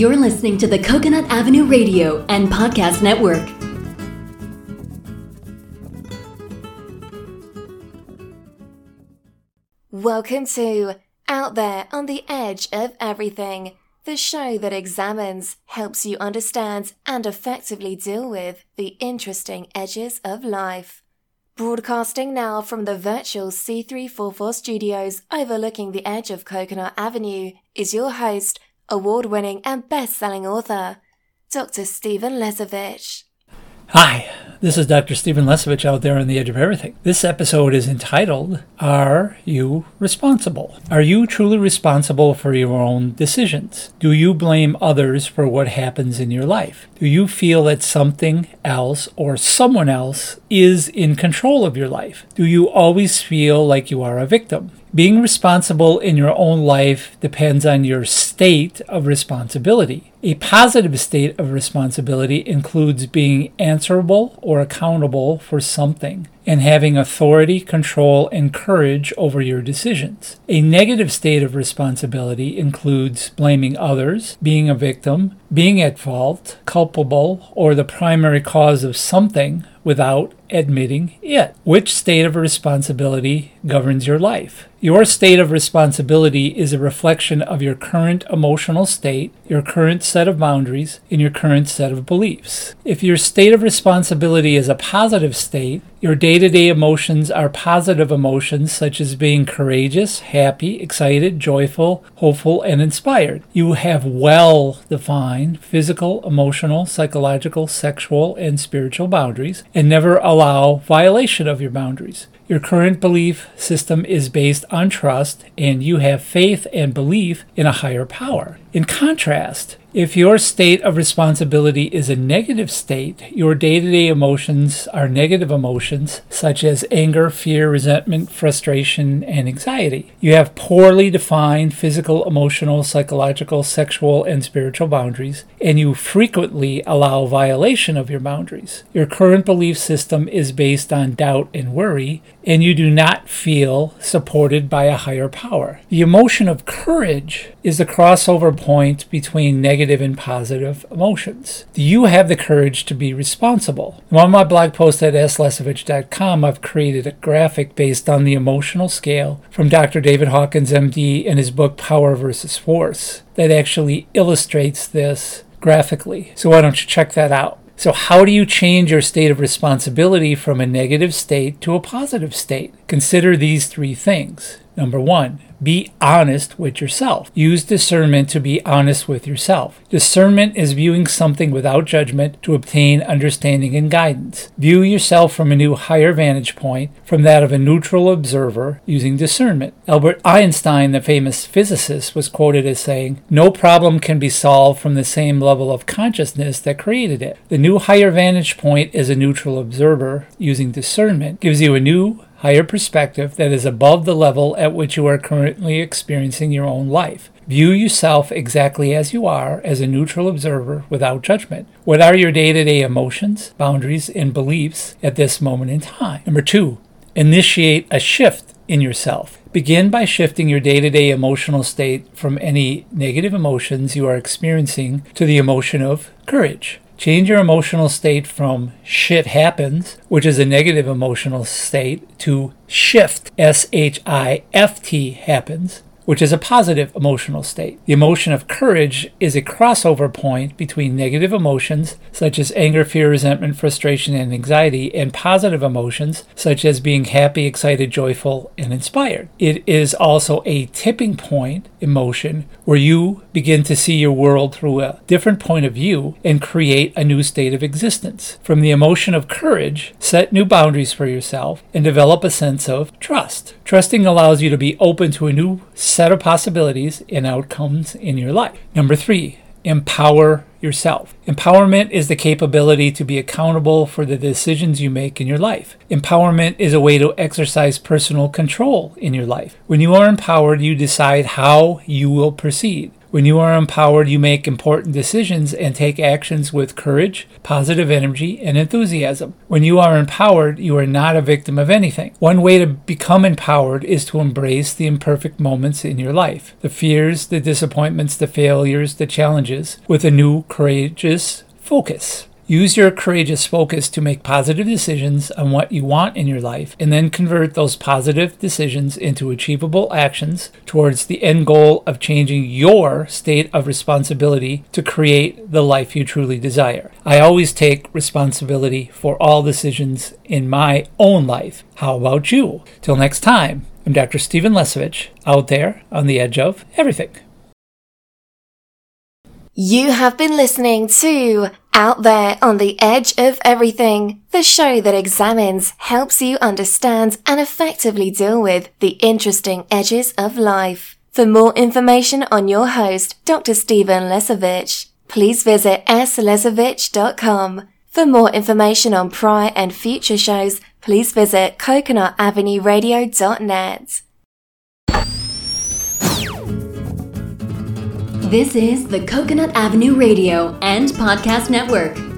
You're listening to the Coconut Avenue Radio and Podcast Network. Welcome to Out There on the Edge of Everything, the show that examines, helps you understand, and effectively deal with the interesting edges of life. Broadcasting now from the virtual C344 studios overlooking the edge of Coconut Avenue is your host, award winning and best selling author, Dr. Stephen Lesovich. Hi, this is Dr. Stephen Lesovich out there on the edge of everything. This episode is entitled Are You Responsible? Are you truly responsible for your own decisions? Do you blame others for what happens in your life? Do you feel that something else or someone else is in control of your life? Do you always feel like you are a victim? Being responsible in your own life depends on your state of responsibility. A positive state of responsibility includes being answerable or accountable for something and having authority, control, and courage over your decisions. A negative state of responsibility includes blaming others, being a victim, being at fault, culpable, or the primary cause of something without admitting it. Which state of responsibility governs your life? Your state of responsibility is a reflection of your current emotional state, your current set of boundaries, and your current set of beliefs. If your state of responsibility is a positive state, your day to day emotions are positive emotions such as being courageous, happy, excited, joyful, hopeful, and inspired. You have well defined physical, emotional, psychological, sexual, and spiritual boundaries and never allow violation of your boundaries. Your current belief system is based on trust, and you have faith and belief in a higher power. In contrast, if your state of responsibility is a negative state, your day to day emotions are negative emotions such as anger, fear, resentment, frustration, and anxiety. You have poorly defined physical, emotional, psychological, sexual, and spiritual boundaries, and you frequently allow violation of your boundaries. Your current belief system is based on doubt and worry, and you do not feel supported by a higher power. The emotion of courage is the crossover point between negative and positive emotions. Do you have the courage to be responsible? On my blog post at slesovich.com, I've created a graphic based on the emotional scale from Dr. David Hawkins, MD, in his book Power versus Force that actually illustrates this graphically. So why don't you check that out? So, how do you change your state of responsibility from a negative state to a positive state? Consider these three things. Number one, be honest with yourself. Use discernment to be honest with yourself. Discernment is viewing something without judgment to obtain understanding and guidance. View yourself from a new higher vantage point, from that of a neutral observer, using discernment. Albert Einstein, the famous physicist, was quoted as saying, No problem can be solved from the same level of consciousness that created it. The new higher vantage point as a neutral observer, using discernment, gives you a new higher perspective that is above the level at which you are currently experiencing your own life. View yourself exactly as you are, as a neutral observer without judgment. What are your day to day emotions, boundaries, and beliefs at this moment in time? Number two, initiate a shift in yourself. Begin by shifting your day to day emotional state from any negative emotions you are experiencing to the emotion of courage. Change your emotional state from shit happens, which is a negative emotional state, to shift, S H I F T happens, which is a positive emotional state. The emotion of courage is a crossover point between negative emotions, such as anger, fear, resentment, frustration, and anxiety, and positive emotions, such as being happy, excited, joyful, and inspired. It is also a tipping point emotion where you begin to see your world through a different point of view and create a new state of existence. From the emotion of courage, set new boundaries for yourself and develop a sense of trust. Trusting allows you to be open to a new set of possibilities and outcomes in your life. Number three, empower yourself. Empowerment is the capability to be accountable for the decisions you make in your life. Empowerment is a way to exercise personal control in your life. When you are empowered, you decide how you will proceed. When you are empowered, you make important decisions and take actions with courage, positive energy, and enthusiasm. When you are empowered, you are not a victim of anything. One way to become empowered is to embrace the imperfect moments in your life the fears, the disappointments, the failures, the challenges with a new, courageous focus. Use your courageous focus to make positive decisions on what you want in your life, and then convert those positive decisions into achievable actions towards the end goal of changing your state of responsibility to create the life you truly desire. I always take responsibility for all decisions in my own life. How about you? Till next time, I'm Dr. Stephen Lesovich, out there on the edge of everything. You have been listening to Out There on the Edge of Everything, the show that examines, helps you understand, and effectively deal with the interesting edges of life. For more information on your host, Dr. Stephen Lesovich, please visit slesovich.com. For more information on prior and future shows, please visit coconutavenueradio.net. This is the Coconut Avenue Radio and Podcast Network.